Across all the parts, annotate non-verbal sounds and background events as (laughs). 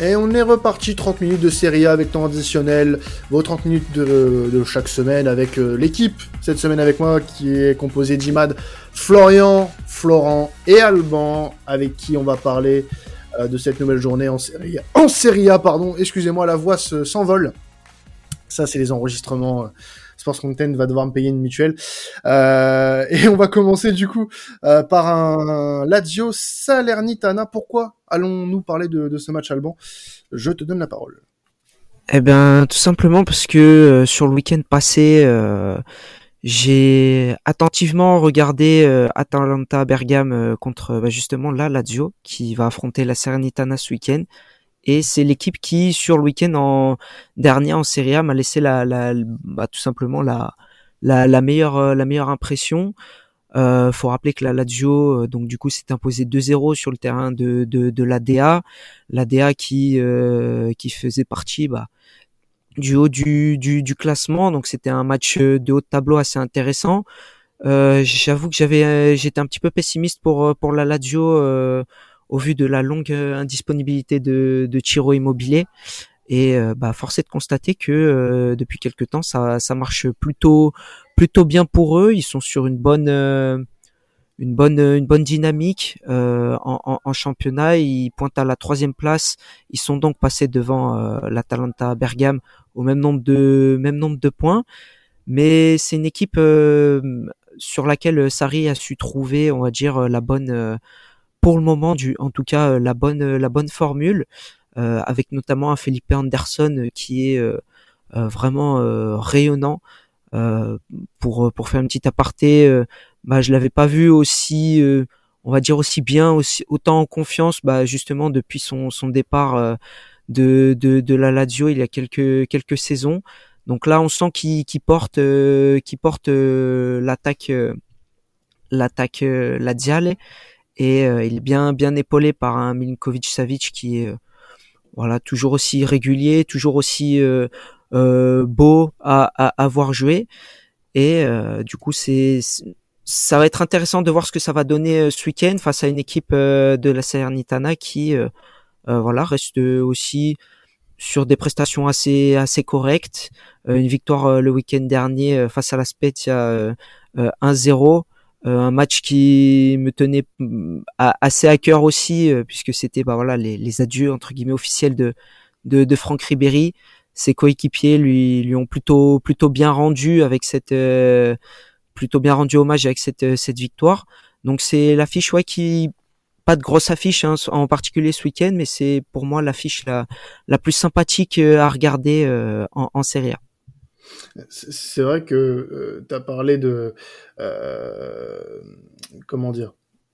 Et on est reparti 30 minutes de série A avec temps additionnel, vos 30 minutes de, chaque semaine avec euh, l'équipe. Cette semaine avec moi qui est composée d'Imad, Florian, Florent et Alban, avec qui on va parler euh, de cette nouvelle journée en série A. En série A, pardon, excusez-moi, la voix s'envole. Ça, c'est les enregistrements. Sports Content va devoir me payer une mutuelle. Euh, et on va commencer du coup euh, par un Lazio Salernitana. Pourquoi allons-nous parler de, ce match Alban Je te donne la parole. Eh bien, tout simplement parce que euh, sur le week-end passé, j'ai attentivement regardé Atalanta Bergame contre bah, justement la Lazio qui va affronter la Salernitana ce week-end et c'est l'équipe qui sur le week-end en dernier en Serie A m'a laissé la, la bah, tout simplement la, la, la meilleure euh, la meilleure impression. Euh, faut rappeler que la Lazio euh, donc du coup s'est imposé 2-0 sur le terrain de de, de l'ADA, l'ADA qui euh, qui faisait partie bah, du haut du, du, du classement donc c'était un match de haut de tableau assez intéressant. Euh, j'avoue que j'avais j'étais un petit peu pessimiste pour pour la Lazio au vu de la longue euh, indisponibilité de, de Chiro Immobilier. Et euh, bah, force est de constater que euh, depuis quelque temps, ça, ça marche plutôt, plutôt bien pour eux. Ils sont sur une bonne, une bonne, une bonne dynamique en, en, championnat. Ils pointent à la troisième place. Ils sont donc passés devant l'Atalanta Bergame au même nombre de, même nombre de points. Mais c'est une équipe sur laquelle Sarri a su trouver, on va dire, la bonne pour le moment du en tout cas euh, la bonne euh, la bonne formule euh, avec notamment un Felipe Anderson qui est vraiment rayonnant pour pour faire une petite aparté bah je l'avais pas vu aussi on va dire aussi bien aussi autant en confiance bah justement depuis son son départ de, de de la Lazio il y a quelques quelques saisons. Donc là on sent qu'il qui porte porte l'attaque l'attaque Laziale et euh, il est bien bien épaulé par un Milinkovic Savic qui est euh, voilà toujours aussi régulier, toujours aussi euh, beau à, à, voir jouer et du coup c'est ça va être intéressant de voir ce que ça va donner ce week-end face à une équipe de la Salernitana qui voilà reste aussi sur des prestations assez assez correctes. une victoire le week-end dernier face à la Spezia 1-0. Euh, un match qui me tenait mm, assez à cœur aussi euh, puisque c'était bah voilà les, les, adieux entre guillemets officiels de de, de Franck Ribéry ses coéquipiers lui lui ont plutôt plutôt bien rendu avec cette euh, plutôt bien rendu hommage avec cette cette victoire donc c'est l'affiche ouais qui pas de grosse affiche hein, en particulier ce week-end mais c'est pour moi l'affiche la la plus sympathique à regarder en, en Serie A. C'est vrai que euh, tu parlé de euh, comment dire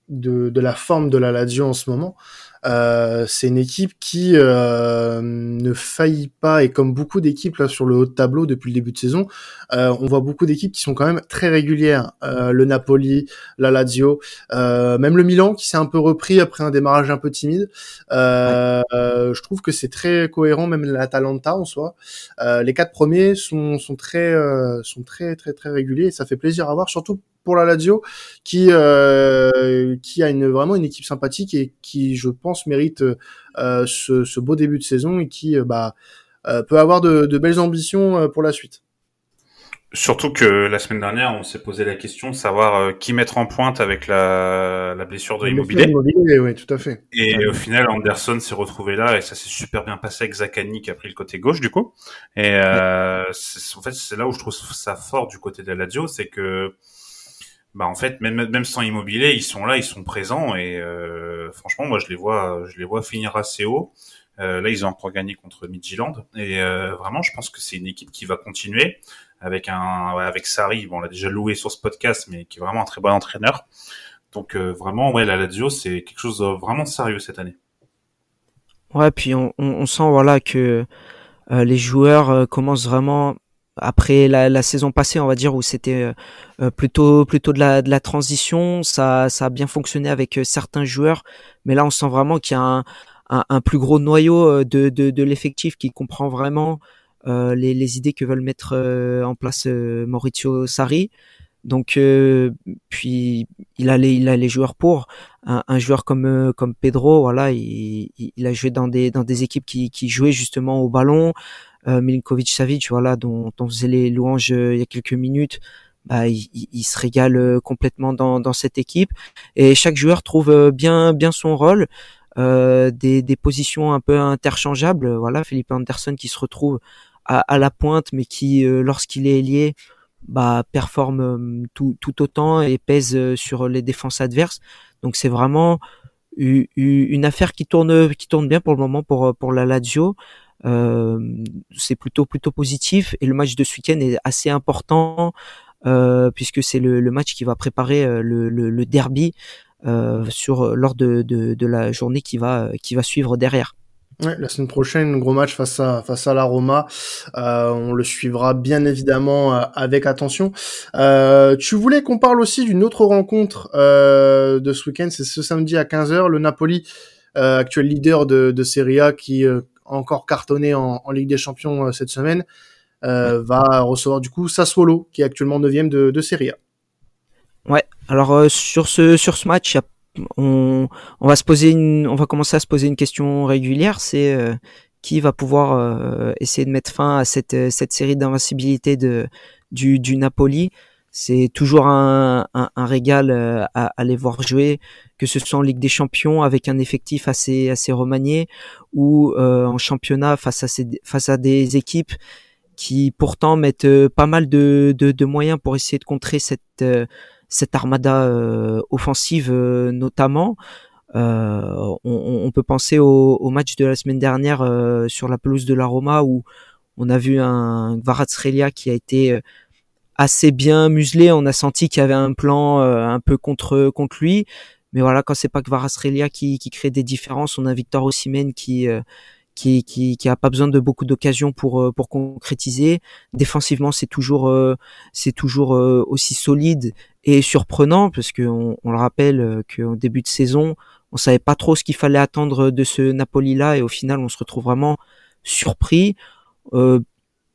de, de, la forme de la Lazio en ce moment. Euh, c'est une équipe qui euh, ne faillit pas et comme beaucoup d'équipes là sur le haut de tableau depuis le début de saison, euh, on voit beaucoup d'équipes qui sont quand même très régulières. Euh, le Napoli, la Lazio, euh, même le Milan qui s'est un peu repris après un démarrage un peu timide. je trouve que c'est très cohérent, même l'Atalanta en soi. les quatre premiers sont, sont très sont très très très réguliers et ça fait plaisir à voir, surtout pour la Lazio, qui euh, qui a une vraiment une équipe sympathique et qui, je pense, mérite euh, ce, ce, beau début de saison et qui euh, bah peut avoir de, de, belles ambitions pour la suite. Surtout que la semaine dernière, on s'est posé la question de savoir qui mettre en pointe avec la, la blessure de l'immobilier. Oui, tout à fait. Et au final, Anderson s'est retrouvé là et ça s'est super bien passé avec Zakani qui a pris le côté gauche du coup. Et euh, en fait, c'est là où je trouve ça fort du côté de la Lazio, c'est que bah en fait même même sans immobilier ils sont là ils sont présents et euh, franchement moi je les vois je les vois finir assez haut. Euh, là ils ont encore gagné contre Midtjylland et euh, vraiment je pense que c'est une équipe qui va continuer avec un avec Sarri. Bon on l'a déjà loué sur ce podcast mais qui est vraiment un très bon entraîneur. Donc vraiment ouais la Lazio c'est quelque chose de vraiment sérieux cette année. Ouais puis on, on, on sent voilà que les joueurs commencent vraiment après la, la, saison passée, on va dire où c'était euh, euh, plutôt plutôt de la, de la transition, ça, ça a bien fonctionné avec euh, certains joueurs, mais là on sent vraiment qu'il y a un, un, un, plus gros noyau de, de, de l'effectif qui comprend vraiment euh, les, les, idées que veulent mettre en place Maurizio Sarri. Donc puis il a les il a les joueurs pour. Un, joueur comme comme Pedro voilà il, il, a joué dans des dans des équipes qui qui jouaient justement au ballon Milinkovic Savic voilà dont on faisait les louanges il y a quelques minutes bah, il, il, se régale complètement dans, dans cette équipe et chaque joueur trouve bien bien son rôle euh, des, des, positions un peu interchangeables. Voilà, Philippe Anderson qui se retrouve à, à la pointe, mais qui, euh, lorsqu'il est lié, bah, performe euh, tout, tout, autant et pèse sur les défenses adverses. Donc c'est vraiment une affaire qui tourne qui tourne bien pour le moment pour pour la Lazio. Euh, c'est plutôt plutôt positif et le match de ce week-end est assez important euh, puisque c'est le, le, match qui va préparer le, le, le derby euh, sur lors de, de, de, la journée qui va qui va suivre derrière. Ouais, la semaine prochaine, gros match face à face à la Roma. Euh, on le suivra bien évidemment euh, avec attention. Euh, tu voulais qu'on parle aussi d'une autre rencontre euh, de ce week-end, c'est ce samedi à 15h, le Napoli, euh, actuel leader de, de Serie A, qui encore cartonné en, en, Ligue des Champions cette semaine, va recevoir du coup Sassuolo, qui est actuellement 9 de, de Serie A. Ouais. Alors euh, sur ce sur ce match, on, on va se poser une, on va commencer à se poser une question régulière, c'est euh, qui va pouvoir euh, essayer de mettre fin à cette cette série d'invincibilité de du du Napoli? C'est toujours un, un, un régal à, à, les voir jouer, que ce soit en Ligue des Champions avec un effectif assez assez remanié ou en championnat face à ces, face à des équipes qui pourtant mettent pas mal de, de, de moyens pour essayer de contrer cette cette armada euh, offensive euh, notamment. Euh, on, on, peut penser au, au, match de la semaine dernière sur la pelouse de la Roma où on a vu un Varatsrelia qui a été assez bien muselé. On a senti qu'il y avait un plan un peu contre contre lui. Mais voilà, quand c'est pas que Varasrelia qui, qui crée des différences, on a Victor Osimhen qui qui, qui, qui a pas besoin de beaucoup d'occasions pour pour concrétiser. Défensivement, c'est toujours c'est toujours aussi solide et surprenant parce que on, le rappelle euh, qu'au début de saison, on savait pas trop ce qu'il fallait attendre de ce Napoli-là et au final, on se retrouve vraiment surpris. Euh,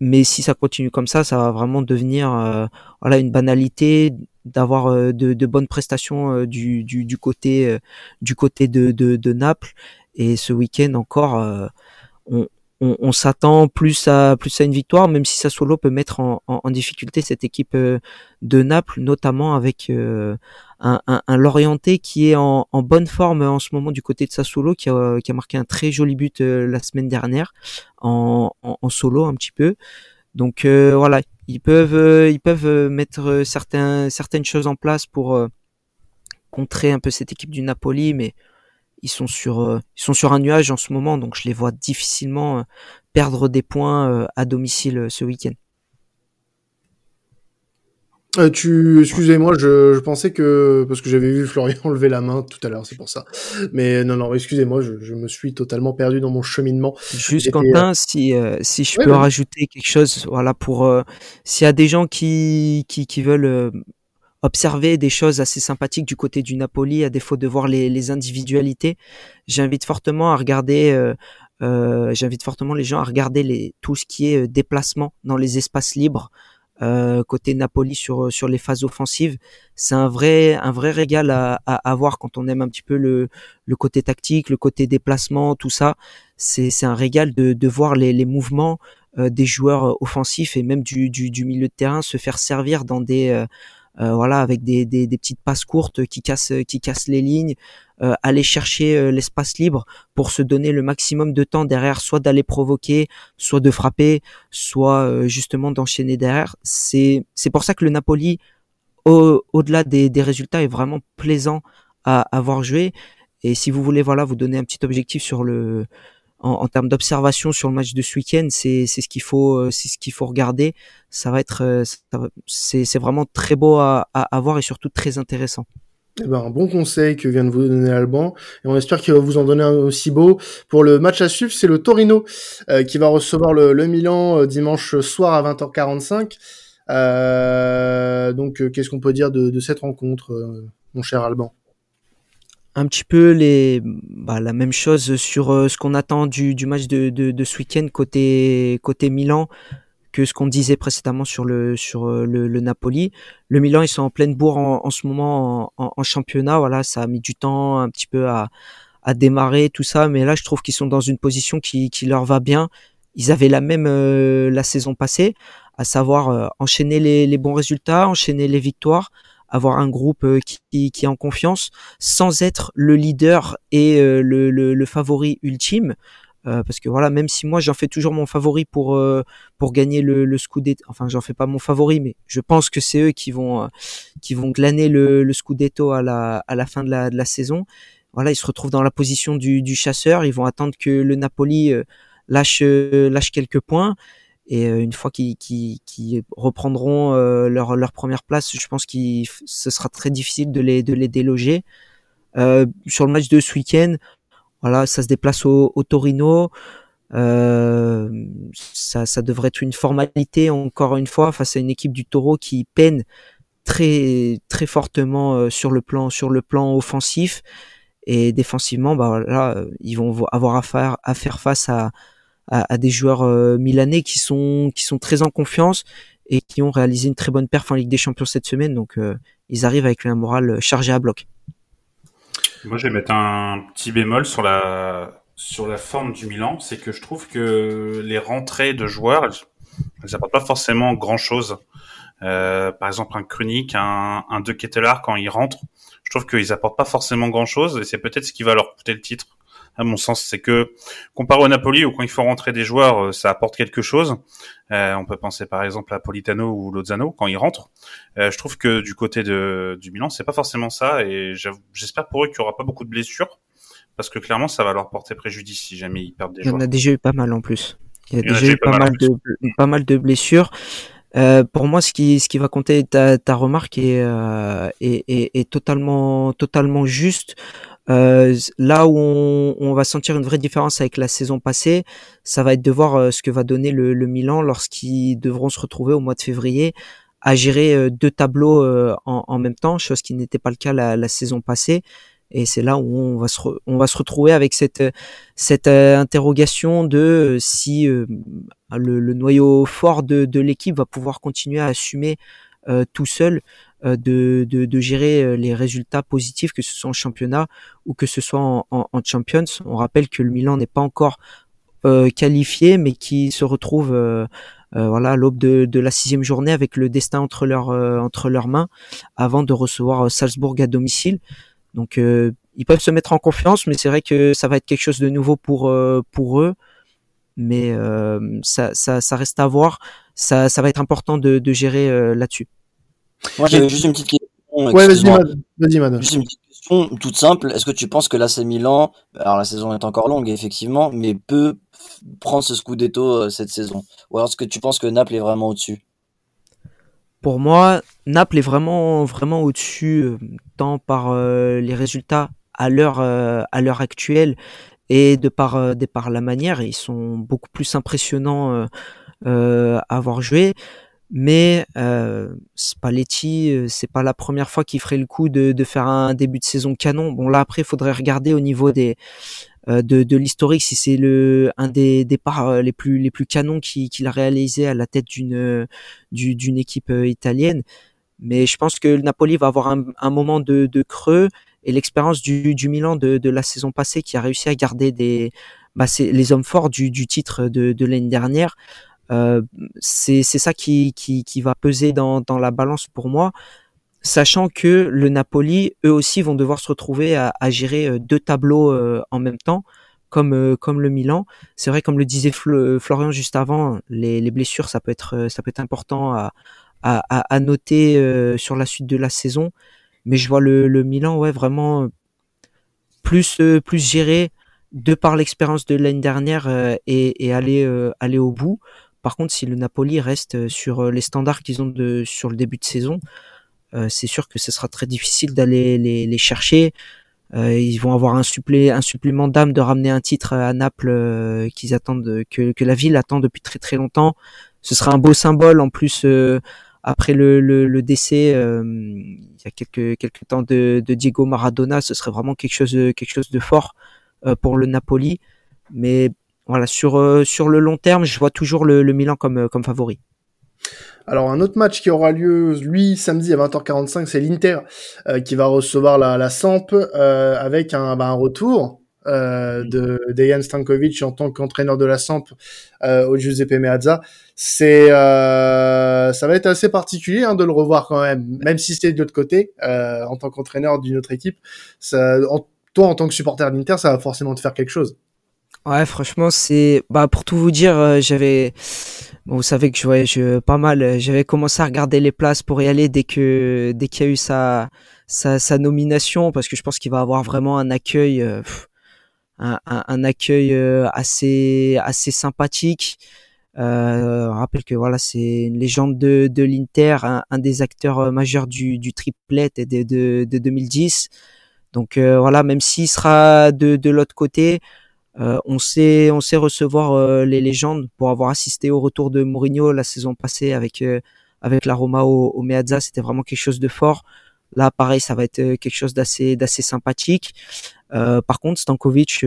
mais si ça continue comme ça, ça va vraiment devenir euh, voilà une banalité d'avoir euh, de, de, bonnes prestations du, du, du, côté du côté de, de, de Naples. Et ce week-end encore, on, on, s'attend plus à plus à une victoire, même si Sassuolo peut mettre en, en, difficulté cette équipe euh, de Naples, notamment avec euh, un, un, qui est en, bonne forme en ce moment du côté de Sassuolo, qui a, qui a marqué un très joli but euh, la semaine dernière en, solo un petit peu. Donc voilà, ils peuvent ils peuvent mettre certains certaines choses en place pour contrer un peu cette équipe du Napoli, mais ils sont sur euh, ils sont sur un nuage en ce moment, donc je les vois difficilement euh, perdre des points euh, à domicile ce week-end. Euh, tu, excusez-moi, je, je, pensais que parce que j'avais vu Florian (laughs) lever la main tout à l'heure, c'est pour ça. Mais non, non, excusez-moi, je, je, me suis totalement perdu dans mon cheminement. Juste Quentin, si si je peux rajouter quelque chose, voilà, pour s'il y a des gens qui qui, qui veulent observer des choses assez sympathiques du côté du Napoli à défaut de voir les, les individualités. J'invite fortement à regarder, euh, euh, j'invite fortement les gens à regarder les, tout ce qui est euh, déplacement dans les espaces libres. Euh, côté Napoli sur sur les phases offensives, c'est un vrai un vrai régal à, à, voir quand on aime un petit peu le le côté tactique, le côté déplacement, tout ça. C'est c'est un régal de de voir les les mouvements euh, des joueurs offensifs et même du, du du milieu de terrain se faire servir dans des euh, voilà, avec des, des, des, petites passes courtes qui cassent, qui cassent les lignes, euh, aller chercher euh, l'espace libre pour se donner le maximum de temps derrière, soit d'aller provoquer, soit de frapper, soit justement d'enchaîner derrière. C'est c'est pour ça que le Napoli, au, au-delà des, des résultats, est vraiment plaisant à avoir joué. Et si vous voulez, voilà, vous donner un petit objectif sur le en, termes d'observation sur le match de ce week-end, c'est ce qu'il faut, euh, c'est ce qu'il faut regarder. Ça va être, euh, c'est vraiment très beau à, à, voir et surtout très intéressant. Eh ben, un bon conseil que vient de vous donner Alban et on espère qu'il va vous en donner un aussi beau pour le match à suivre. C'est le Torino euh, qui va recevoir le, Milan dimanche soir à 20h45. Euh, donc, qu'est-ce qu'on peut dire de, cette rencontre, mon cher Alban? Un petit peu les bah, la même chose sur euh, ce qu'on attend du, match de ce week-end côté côté Milan que ce qu'on disait précédemment sur le sur le, le, Napoli. Le Milan ils sont en pleine bourre en, ce moment en, en, championnat. Voilà, ça a mis du temps un petit peu à, à démarrer tout ça, mais là je trouve qu'ils sont dans une position qui, qui leur va bien. Ils avaient la même la saison passée, à savoir enchaîner les, les bons résultats, enchaîner les victoires avoir un groupe euh, qui, qui, est en confiance sans être le leader et euh, le, le, le favori ultime. Euh, parce que voilà, même si moi j'en fais toujours mon favori pour pour gagner le, le Scudetto, enfin j'en fais pas mon favori, mais je pense que c'est eux qui vont qui vont glaner le, le Scudetto à la à la fin de la, de la saison. Voilà, ils se retrouvent dans la position du, du chasseur, ils vont attendre que le Napoli lâche lâche quelques points et euh, une fois qu'ils reprendront euh, leur, leur première place, je pense que ce sera très difficile de les, de les déloger. Euh, sur le match de ce week-end, voilà, ça se déplace au, Torino. Euh, ça, devrait être une formalité encore une fois face à une équipe du Taureau qui peine très très fortement sur le plan sur le plan offensif et défensivement bah voilà ils vont avoir à faire à faire face à à, des joueurs euh, milanais qui sont qui sont très en confiance et qui ont réalisé une très bonne perf en Ligue des Champions cette semaine. Donc euh, ils arrivent avec un moral chargé à bloc. Moi, je vais mettre un petit bémol sur la sur la forme du Milan, c'est que je trouve que les rentrées de joueurs, elles, n'apportent pas forcément grand chose. Euh, par exemple, un Krunic, un, De Ketelaar, quand ils rentrent, je trouve qu'ils apportent pas forcément grand chose et c'est peut-être ce qui va leur coûter le titre à mon sens, c'est que comparé au Napoli où quand il faut rentrer des joueurs, euh, ça apporte quelque chose. Euh, on peut penser par exemple à Politano ou Lozano quand ils rentrent. Euh, je trouve que du côté de, du Milan, c'est pas forcément ça et j'espère pour eux qu'il y aura pas beaucoup de blessures parce que clairement ça va leur porter préjudice si jamais ils perdent des joueurs. Il y en a déjà eu pas mal en plus. Il y a déjà eu pas, mal, de pas mal de blessures. Euh, pour moi, ce qui, ce qui va compter, ta, ta remarque est, euh, est, est, est, totalement, totalement juste. Euh, là où on, on, va sentir une vraie différence avec la saison passée, ça va être de voir euh, ce que va donner le, le Milan lorsqu'ils devront se retrouver au mois de février à gérer euh, deux tableaux en, en, même temps, chose qui n'était pas le cas la, la saison passée. Et c'est là où on va se, on va se retrouver avec cette, cette interrogation de si le, le, noyau fort de, de l'équipe va pouvoir continuer à assumer tout seul euh, de, de, de, gérer euh, les résultats positifs, que ce soit en championnat ou que ce soit en, Champions. On rappelle que le Milan n'est pas encore euh, qualifié, mais qui se retrouve euh, voilà à l'aube de, la sixième journée avec le destin entre leurs entre leurs mains, avant de recevoir Salzbourg à domicile. Donc ils peuvent se mettre en confiance, mais c'est vrai que ça va être quelque chose de nouveau pour pour eux. Mais ça, ça, ça reste à voir. Ça, ça va être important de, de gérer là-dessus. Moi, j'avais juste une petite question. Ouais, vas-y, vas Juste une petite question toute simple. Est-ce que tu penses que l'AC Milan, alors la saison est encore longue, effectivement, mais peut prendre ce Scudetto euh, cette saison? Ou alors est-ce que tu penses que Naples est vraiment au-dessus? Pour moi, Naples est vraiment, vraiment au-dessus, euh, tant par euh, les résultats à l'heure, à l'heure actuelle et de par, de par la manière. Ils sont beaucoup plus impressionnants à avoir joué mais euh, Spalletti, euh, c'est pas la première fois qu'il ferait le coup de, de, faire un début de saison canon. Bon là après, il faudrait regarder au niveau des euh, de, de l'historique si c'est le un des départs euh, les plus les plus canons qu'il a réalisé à la tête d'une d'une équipe italienne. Mais je pense que le Napoli va avoir un, un moment de, de, creux et l'expérience du, du Milan de, de, la saison passée qui a réussi à garder des bah, les hommes forts du, du titre de, de l'année dernière euh, c'est ça qui, qui, qui, va peser dans, dans la balance pour moi, sachant que le Napoli, eux aussi, vont devoir se retrouver à, à gérer euh, deux tableaux euh, en même temps, comme, comme le Milan. C'est vrai, comme le disait Florian juste avant, les, les, blessures, ça peut être, ça peut être important à, à, à noter sur la suite de la saison. Mais je vois le, le Milan, ouais, vraiment plus, plus géré de par l'expérience de l'année dernière et, et aller, aller au bout. Par contre, si le Napoli reste euh, sur euh, les standards qu'ils ont de, sur le début de saison, euh, c'est sûr que ce sera très difficile d'aller les, chercher. Euh, ils vont avoir un, supplé, un supplément d'âme de ramener un titre à Naples qu'ils attendent, que, la ville attend depuis très très longtemps. Ce sera un beau symbole en plus après le, décès il y a quelques temps de, de, Diego Maradona. Ce serait vraiment quelque chose quelque chose de fort pour le Napoli. Mais voilà, sur sur le long terme, je vois toujours le, le Milan comme comme favori. Alors un autre match qui aura lieu lui samedi à 20h45, c'est l'Inter euh, qui va recevoir la, la Samp euh, avec un, bah, un retour euh, de Dejan Stankovic en tant qu'entraîneur de la Samp euh, au Giuseppe Meazza. C'est ça va être assez particulier hein, de le revoir quand même, même si c'est de l'autre côté en tant qu'entraîneur d'une autre équipe. Ça, toi en tant que supporter d'Inter, ça va forcément te faire quelque chose. Ouais, franchement, c'est bah pour tout vous dire, j'avais Bon, vous savez que je voyage pas mal. J'avais commencé à regarder les places pour y aller dès que dès qu'il y a eu sa, sa, nomination, parce que je pense qu'il va avoir vraiment un accueil, euh, un, accueil euh, assez assez sympathique. Euh, on que voilà, c'est une légende de, de l'Inter, un, des acteurs euh, majeurs du, du triplet de, de, de 2010. Donc voilà, même s'il sera de, de l'autre côté, euh, on sait, on sait recevoir euh, les légendes pour avoir assisté au retour de Mourinho la saison passée avec euh, avec la Roma au, au Meazza. C'était vraiment quelque chose de fort. Là, pareil, ça va être quelque chose d'assez d'assez sympathique. par contre, Stankovic,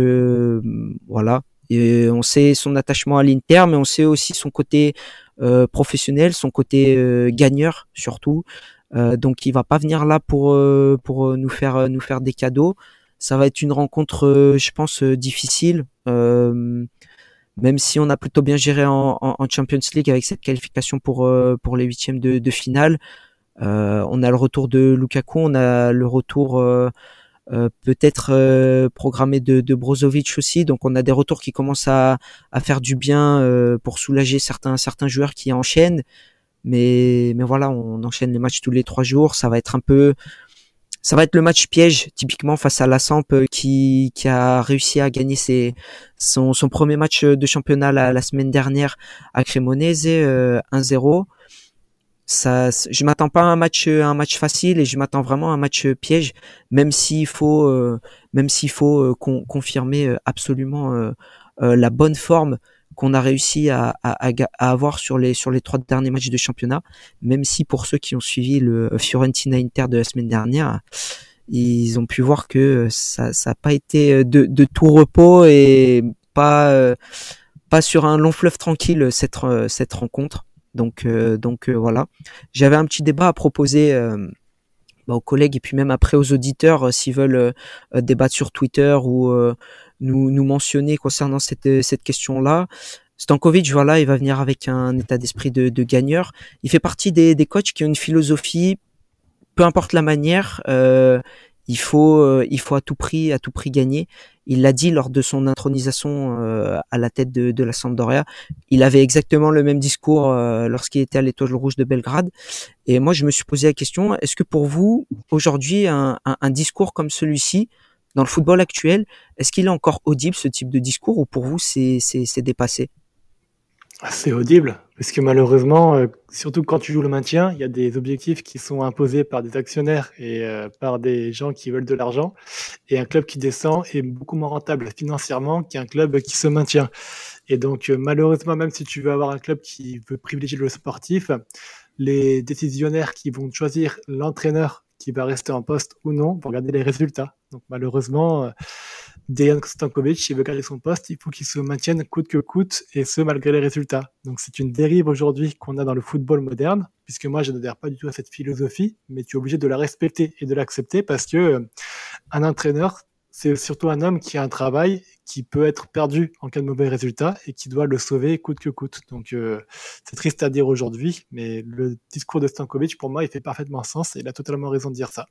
voilà, et on sait son attachement à l'Inter, mais on sait aussi son côté professionnel, son côté gagneur surtout. donc, il va pas venir là pour pour nous faire nous faire des cadeaux ça va être une rencontre, euh, je pense, euh, difficile. Euh, même si on a plutôt bien géré en, Champions League avec cette qualification pour pour les huitièmes de, finale. on a le retour de Lukaku, on a le retour peut-être programmé de, de, Brozovic aussi. Donc on a des retours qui commencent à, à faire du bien pour soulager certains certains joueurs qui enchaînent. Mais mais voilà, on enchaîne les matchs tous les trois jours. Ça va être un peu ça va être le match piège typiquement face à la Samp euh, qui, qui a réussi à gagner ses, son, son premier match de championnat la, la semaine dernière à Cremonese 1-0. Euh, ça, je m'attends pas à un match un match facile et je m'attends vraiment à un match piège, même s'il faut euh, même s'il faut confirmer absolument la bonne forme qu'on a réussi à, à, à, avoir sur les sur les trois derniers matchs de championnat, même si pour ceux qui ont suivi le Fiorentina Inter de la semaine dernière, ils ont pu voir que ça ça n'a pas été de, de, tout repos et pas pas sur un long fleuve tranquille cette cette rencontre. Donc donc voilà, j'avais un petit débat à proposer. Bah, aux collègues et puis même après aux auditeurs s'ils veulent débattre sur Twitter ou nous, nous mentionner concernant cette, cette question-là. Stankovic, voilà, il va venir avec un état d'esprit de, de, gagneur. Il fait partie des, des coachs qui ont une philosophie, peu importe la manière, euh, il faut, euh, il faut à tout prix, à tout prix gagner. Il l'a dit lors de son intronisation euh, à la tête de, de, la Sampdoria. Il avait exactement le même discours euh, lorsqu'il était à l'Étoile Rouge de Belgrade. Et moi, je me suis posé la question est-ce que pour vous, aujourd'hui, un, un discours comme celui-ci, dans le football actuel, est-ce qu'il est encore audible ce type de discours ou pour vous c'est dépassé? Ah, C'est audible, parce que malheureusement, euh, surtout quand tu joues le maintien, il y a des objectifs qui sont imposés par des actionnaires et euh, par des gens qui veulent de l'argent. Et un club qui descend est beaucoup moins rentable financièrement qu'un club qui se maintient. Et donc euh, malheureusement, même si tu veux avoir un club qui veut privilégier le sportif, les décisionnaires qui vont choisir l'entraîneur qui va rester en poste ou non pour garder les résultats. Donc malheureusement, euh, Dejan Stankovic, il veut garder son poste, il faut qu'il se maintienne coûte que coûte, et ce malgré les résultats. Donc c'est une dérive aujourd'hui qu'on a dans le football moderne, puisque moi je n'adhère pas du tout à cette philosophie, mais tu es obligé de la respecter et de l'accepter parce que euh, un entraîneur, c'est surtout un homme qui a un travail qui peut être perdu en cas de mauvais résultat et qui doit le sauver coûte que coûte. Donc euh, c'est triste à dire aujourd'hui, mais le discours de Stankovic, pour moi, il fait parfaitement sens et il a totalement raison de dire ça.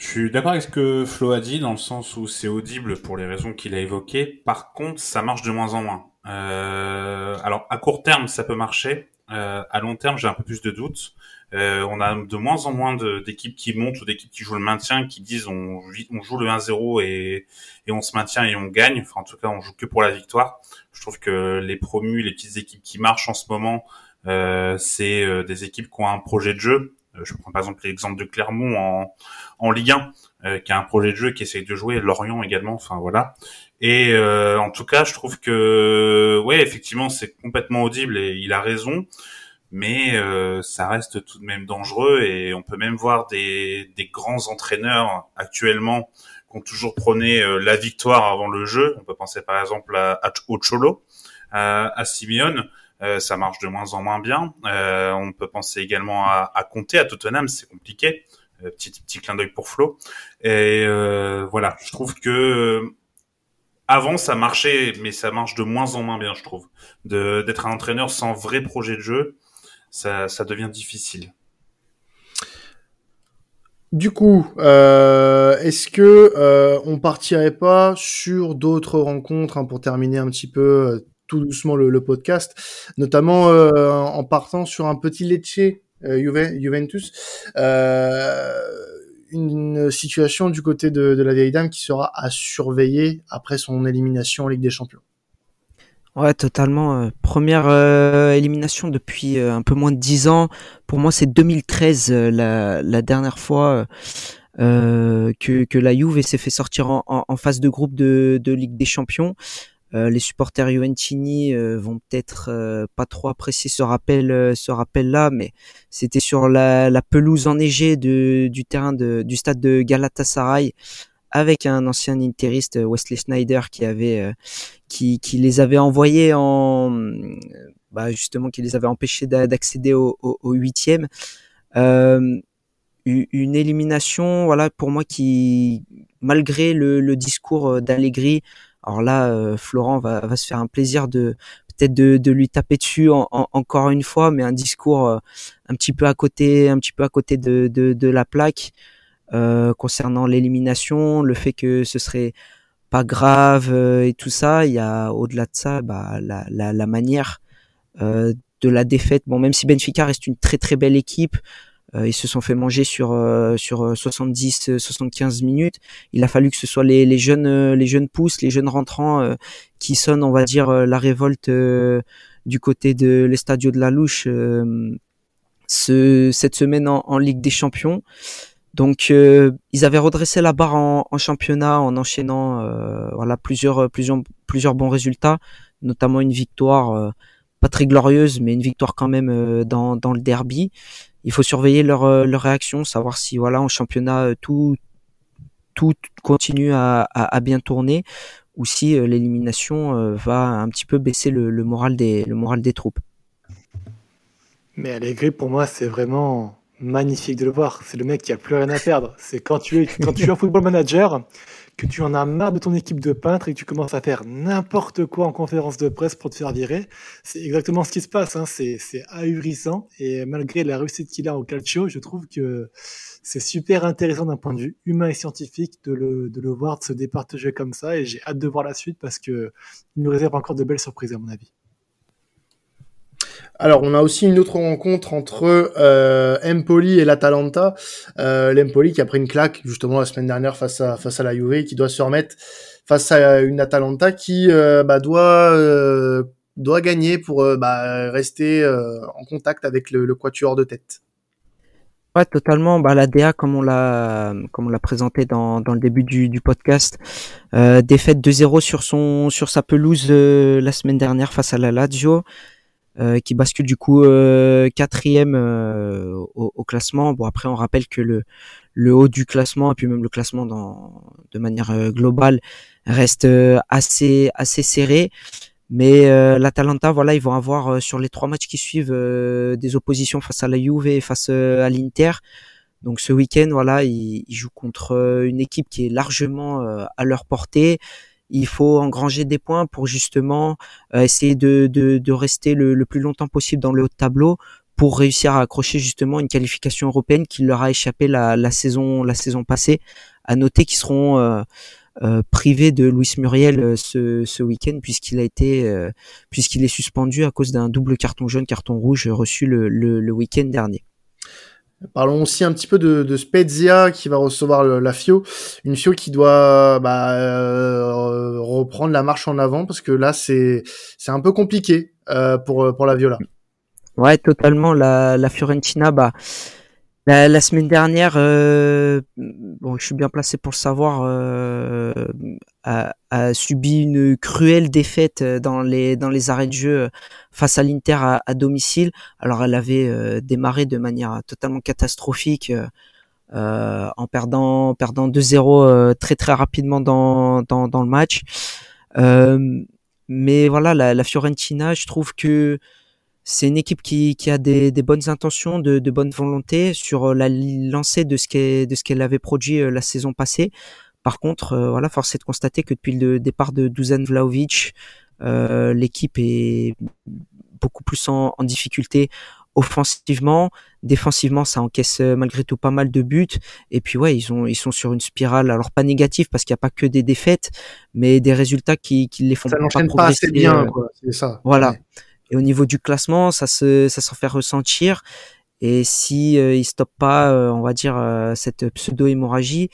Je suis d'accord avec ce que Flo a dit, dans le sens où c'est audible pour les raisons qu'il a évoquées. Par contre, ça marche de moins en moins. Euh, alors, à court terme, ça peut marcher. Euh, à long terme, j'ai un peu plus de doutes. Euh, on a de moins en moins d'équipes qui montent ou d'équipes qui jouent le maintien, qui disent on, joue le 1-0 et, et on se maintient et on gagne. Enfin, en tout cas, on joue que pour la victoire. Je trouve que les promus, les petites équipes qui marchent en ce moment, euh, c'est euh, des équipes qui ont un projet de jeu. Euh, je prends par exemple l'exemple de Clermont en, en Ligue 1, qui a un projet de jeu, qui essaye de jouer. Lorient également. Enfin voilà. Et en tout cas, je trouve que, ouais, effectivement, c'est complètement audible et il a raison mais euh, ça reste tout de même dangereux et on peut même voir des, des grands entraîneurs actuellement ont toujours prôné la victoire avant le jeu. On peut penser par exemple à, à Cholo, à, à Simeone. Ça marche de moins en moins bien. on peut penser également à, à à Tottenham, c'est compliqué. petit petit clin d'œil pour Flo. Et voilà, je trouve que avant ça marchait, mais ça marche de moins en moins bien, je trouve. D'être un entraîneur sans vrai projet de jeu, ça, devient difficile. Du coup, euh, est-ce que euh, on partirait pas sur d'autres rencontres hein, pour terminer un petit peu euh, tout doucement le, podcast, notamment euh, en partant sur un petit Lecce euh, Juventus une situation du côté de, la vieille dame qui sera à surveiller après son élimination en Ligue des Champions. Ouais, totalement. Euh, première euh, élimination depuis euh, un peu moins de dix ans. Pour moi, c'est 2013 la, dernière fois que, la Juve s'est fait sortir en, phase de groupe de Ligue des Champions. Euh, les supporters Juventini euh, vont peut-être euh, pas trop apprécier ce rappel, ce rappel-là, mais c'était sur la, la, pelouse enneigée de, du terrain de, du stade de Galatasaray avec un ancien interiste Wesley Schneider qui avait qui, qui les avait envoyés en bah justement qui les avait empêchés d'accéder au, huitième. Une élimination voilà pour moi qui malgré le, le discours d'Allegri alors là, euh, Florent va, va, se faire un plaisir de peut-être de, de, lui taper dessus encore une fois, mais un discours euh, un petit peu à côté, un petit peu à côté de, de, de la plaque euh, concernant l'élimination, le fait que ce serait pas grave euh, et tout ça. Il y a au-delà de ça, bah, la, la, la manière de la défaite. Bon, même si Benfica reste une très très belle équipe, euh, ils se sont fait manger sur euh, sur 70 75 minutes. Il a fallu que ce soit les, les jeunes les jeunes pousses, les jeunes rentrants euh, qui sonnent, on va dire, la révolte du côté de l'Estadio de la Louche ce, cette semaine en, en, Ligue des Champions. Donc ils avaient redressé la barre en, en championnat en enchaînant voilà plusieurs plusieurs plusieurs bons résultats, notamment une victoire pas très glorieuse, mais une victoire quand même dans, dans le derby il faut surveiller leur, euh, leur réaction, savoir si voilà en championnat euh, tout tout continue à, bien tourner ou si euh, l'élimination va un petit peu baisser le, le, moral des le moral des troupes. Mais Allegri pour moi c'est vraiment magnifique de le voir. C'est le mec qui a plus rien à perdre. C'est quand tu es quand tu es un football manager que tu en as marre de ton équipe de peintres et que tu commences à faire n'importe quoi en conférence de presse pour te faire virer, c'est exactement ce qui se passe. Hein. C'est, ahurissant. Et malgré la réussite qu'il a au calcio, je trouve que c'est super intéressant d'un point de vue humain et scientifique de le, de le voir se départager comme ça. Et j'ai hâte de voir la suite parce que il nous réserve encore de belles surprises à mon avis. Alors, on a aussi une autre rencontre entre euh, Empoli et l'Atalanta. Euh, L'Empoli qui a pris une claque justement la semaine dernière face à face à la Juve, qui doit se remettre face à une Atalanta qui euh, bah, doit euh, doit gagner pour euh, bah, rester en contact avec le, le, quatuor de tête. Ouais, totalement. Bah, la DA, comme on l'a, comme on l'a présenté dans, dans le début du, du podcast, défaite 2-0 sur sur sa pelouse la semaine dernière face à la Lazio. Euh, qui bascule du coup euh, quatrième euh, au, au, classement. Bon après on rappelle que le, le haut du classement et puis même le classement dans, de manière globale reste assez assez serré. Mais euh, l'Atalanta, voilà, ils vont avoir sur les trois matchs qui suivent des oppositions face à la Juve et face à l'Inter. Donc ce week-end, voilà, ils, ils, jouent contre une équipe qui est largement à leur portée il faut engranger des points pour justement euh, essayer de, de, rester le, le, plus longtemps possible dans le haut tableau pour réussir à accrocher justement une qualification européenne qui leur a échappé la, la saison la saison passée. À noter qu'ils seront euh, euh, privés de Luis Muriel ce, ce week-end puisqu'il a été puisqu'il est suspendu à cause d'un double carton jaune carton rouge reçu le, le, le week-end dernier. Parlons aussi un petit peu de, Spezia qui va recevoir la Fio, une Fio qui doit bah, euh, reprendre la marche en avant parce que là c'est c'est un peu compliqué euh, pour pour la Viola. Ouais, totalement. La, la Fiorentina, bah la, la semaine dernière, euh, bon, je suis bien placé pour le savoir, euh, a, a, subi une cruelle défaite dans les dans les arrêts de jeu face à l'Inter à, à, domicile. Alors elle avait euh, démarré de manière totalement catastrophique en perdant perdant 2-0 très très rapidement dans, dans, dans le match. mais voilà, la, la, Fiorentina, je trouve que c'est une équipe qui, qui a des, des bonnes intentions, de, de bonne volonté sur la lancée de ce qu'elle de ce qu'elle avait produit la saison passée. Par contre, voilà, force est de constater que depuis le départ de Dusan Vlaovic, euh, l'équipe est beaucoup plus en, en, difficulté offensivement, défensivement ça encaisse euh, malgré tout pas mal de buts. Et puis ouais ils ont ils sont sur une spirale alors pas négative parce qu'il n'y a pas que des défaites mais des résultats qui, qui les font ça pas, pas assez bien euh, quoi c'est ça. voilà et au niveau du classement ça se ça s'en fait ressentir et si euh, ils stoppent pas on va dire cette pseudo hémorragie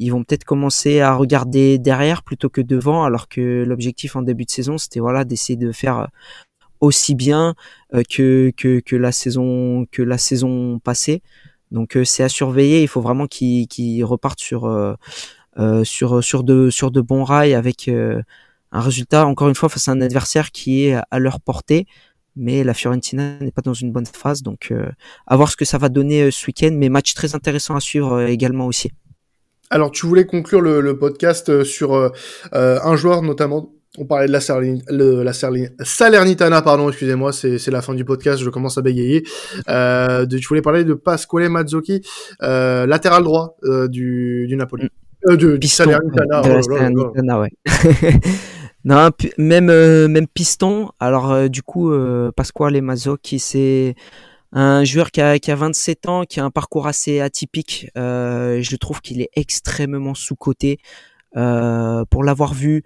ils vont peut-être commencer à regarder derrière plutôt que devant, alors que l'objectif en début de saison, c'était voilà d'essayer de faire euh, aussi bien euh, que, que, que la saison que la saison passée. Donc euh, c'est à surveiller. Il faut vraiment qu'ils repartent sur sur sur de sur de bons rails avec un résultat encore une fois face à un adversaire qui est à leur portée. Mais la Fiorentina n'est pas dans une bonne phase, donc à voir ce que ça va donner ce week-end. Mais match très intéressant à suivre également aussi. Alors, tu voulais conclure le, podcast euh, sur euh, euh, un joueur notamment. On parlait de la, la Salernitana, pardon, excusez-moi, c'est la fin du podcast, je commence à bégayer. Euh, de, tu voulais parler de Pasquale Mazzocchi, latéral droit du, du Napoli. Mm. de, piston, Salernitana. De oh Salernitana, ouais. (laughs) non, même, même piston. Alors, du coup, Pasquale Mazzocchi, c'est un joueur qui a, qui a 27 ans, qui a un parcours assez atypique. Euh, je trouve qu'il est extrêmement sous-coté. Euh, pour l'avoir vu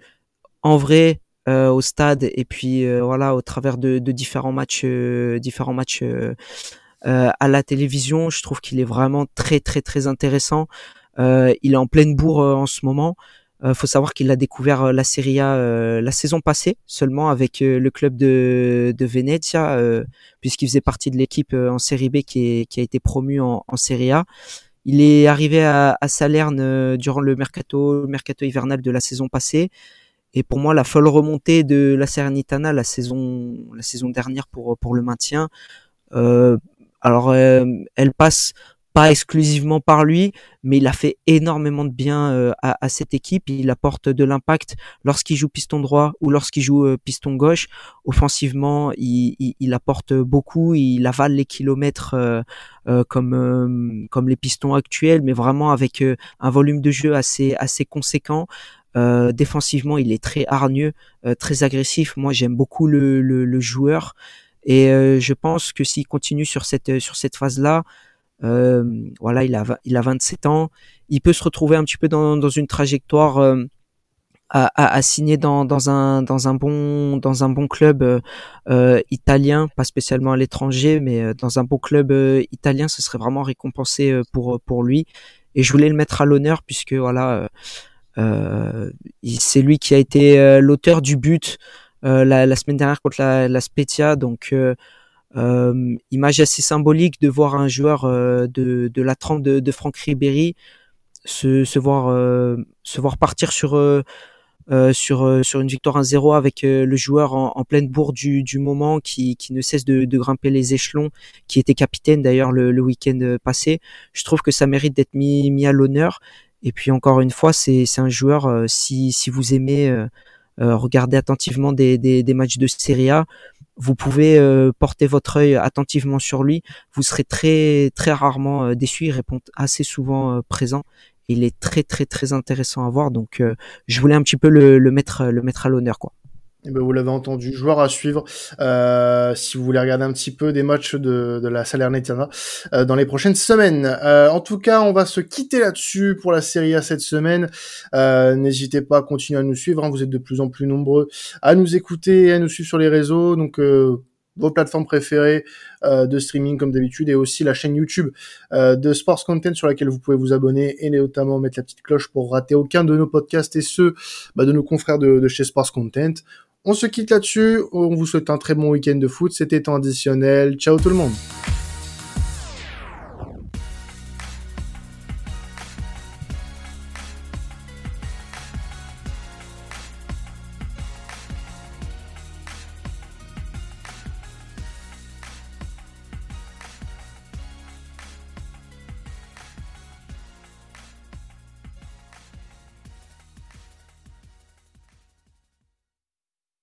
en vrai euh, au stade et puis euh, voilà au travers de, de différents matchs, euh, différents matchs à la télévision, je trouve qu'il est vraiment très très très intéressant. il est en pleine bourre en ce moment. Il faut savoir qu'il a découvert la Serie A la saison passée seulement avec le club de, de Venezia puisqu'il faisait partie de l'équipe euh, en série B qui, a été promue en, série A. Il est arrivé à, Salerne euh, durant le mercato, mercato hivernal de la saison passée. Et pour moi, la folle remontée de la Salernitana la saison, la saison dernière pour, pour le maintien, euh, alors elle passe pas exclusivement par lui, mais il a fait énormément de bien euh, à, à, cette équipe. Il apporte de l'impact lorsqu'il joue piston droit ou lorsqu'il joue euh, piston gauche. Offensivement, il, il, il, apporte beaucoup. Il avale les kilomètres euh, comme comme les pistons actuels, mais vraiment avec un volume de jeu assez assez conséquent. défensivement, il est très hargneux, très agressif. Moi, j'aime beaucoup le, le, le, joueur. Et je pense que s'il continue sur cette sur cette phase là, euh, voilà, il a, il a 27 ans. Il peut se retrouver un petit peu dans, dans une trajectoire euh, à, à, à, signer dans, dans, un, dans, un bon, dans un bon club euh, italien, pas spécialement à l'étranger, mais dans un bon club italien, ce serait vraiment récompensé pour, pour lui. Et je voulais le mettre à l'honneur puisque voilà, c'est lui qui a été l'auteur du but la, la, semaine dernière contre la, la Spezia, donc euh, image assez symbolique de voir un joueur euh, de, de la trempe de, de Franck Ribéry se, se voir euh, se voir partir sur euh, sur sur une victoire 1-0 avec le joueur en, en, pleine bourre du, du moment qui, qui ne cesse de, de grimper les échelons, qui était capitaine d'ailleurs le, le week-end passé. Je trouve que ça mérite d'être mis, mis à l'honneur. Et puis encore une fois, c'est un joueur si si vous aimez regarder attentivement des, des, matchs de Serie A vous pouvez euh, porter votre œil attentivement sur lui. Vous serez très très rarement euh, déçu. Il répond assez souvent euh, présent. Il est très très très intéressant à voir. Donc je voulais un petit peu le, le mettre le mettre à l'honneur quoi. Eh ben, vous l'avez entendu, joueur à suivre. Euh, si vous voulez regarder un petit peu des matchs de, de la Salernitana euh, dans les prochaines semaines. Euh, en tout cas, on va se quitter là-dessus pour la Série A cette semaine. Euh, n'hésitez pas à continuer à nous suivre. Hein. vous êtes de plus en plus nombreux à nous écouter, à nous suivre sur les réseaux. Donc euh, vos plateformes préférées euh, de streaming comme d'habitude et aussi la chaîne YouTube euh, de Sports Content sur laquelle vous pouvez vous abonner et notamment mettre la petite cloche pour rater aucun de nos podcasts et ceux bah, de nos confrères de, de, chez Sports Content. On se quitte là-dessus. On vous souhaite un très bon week-end de foot. C'était temps additionnel. Ciao tout le monde.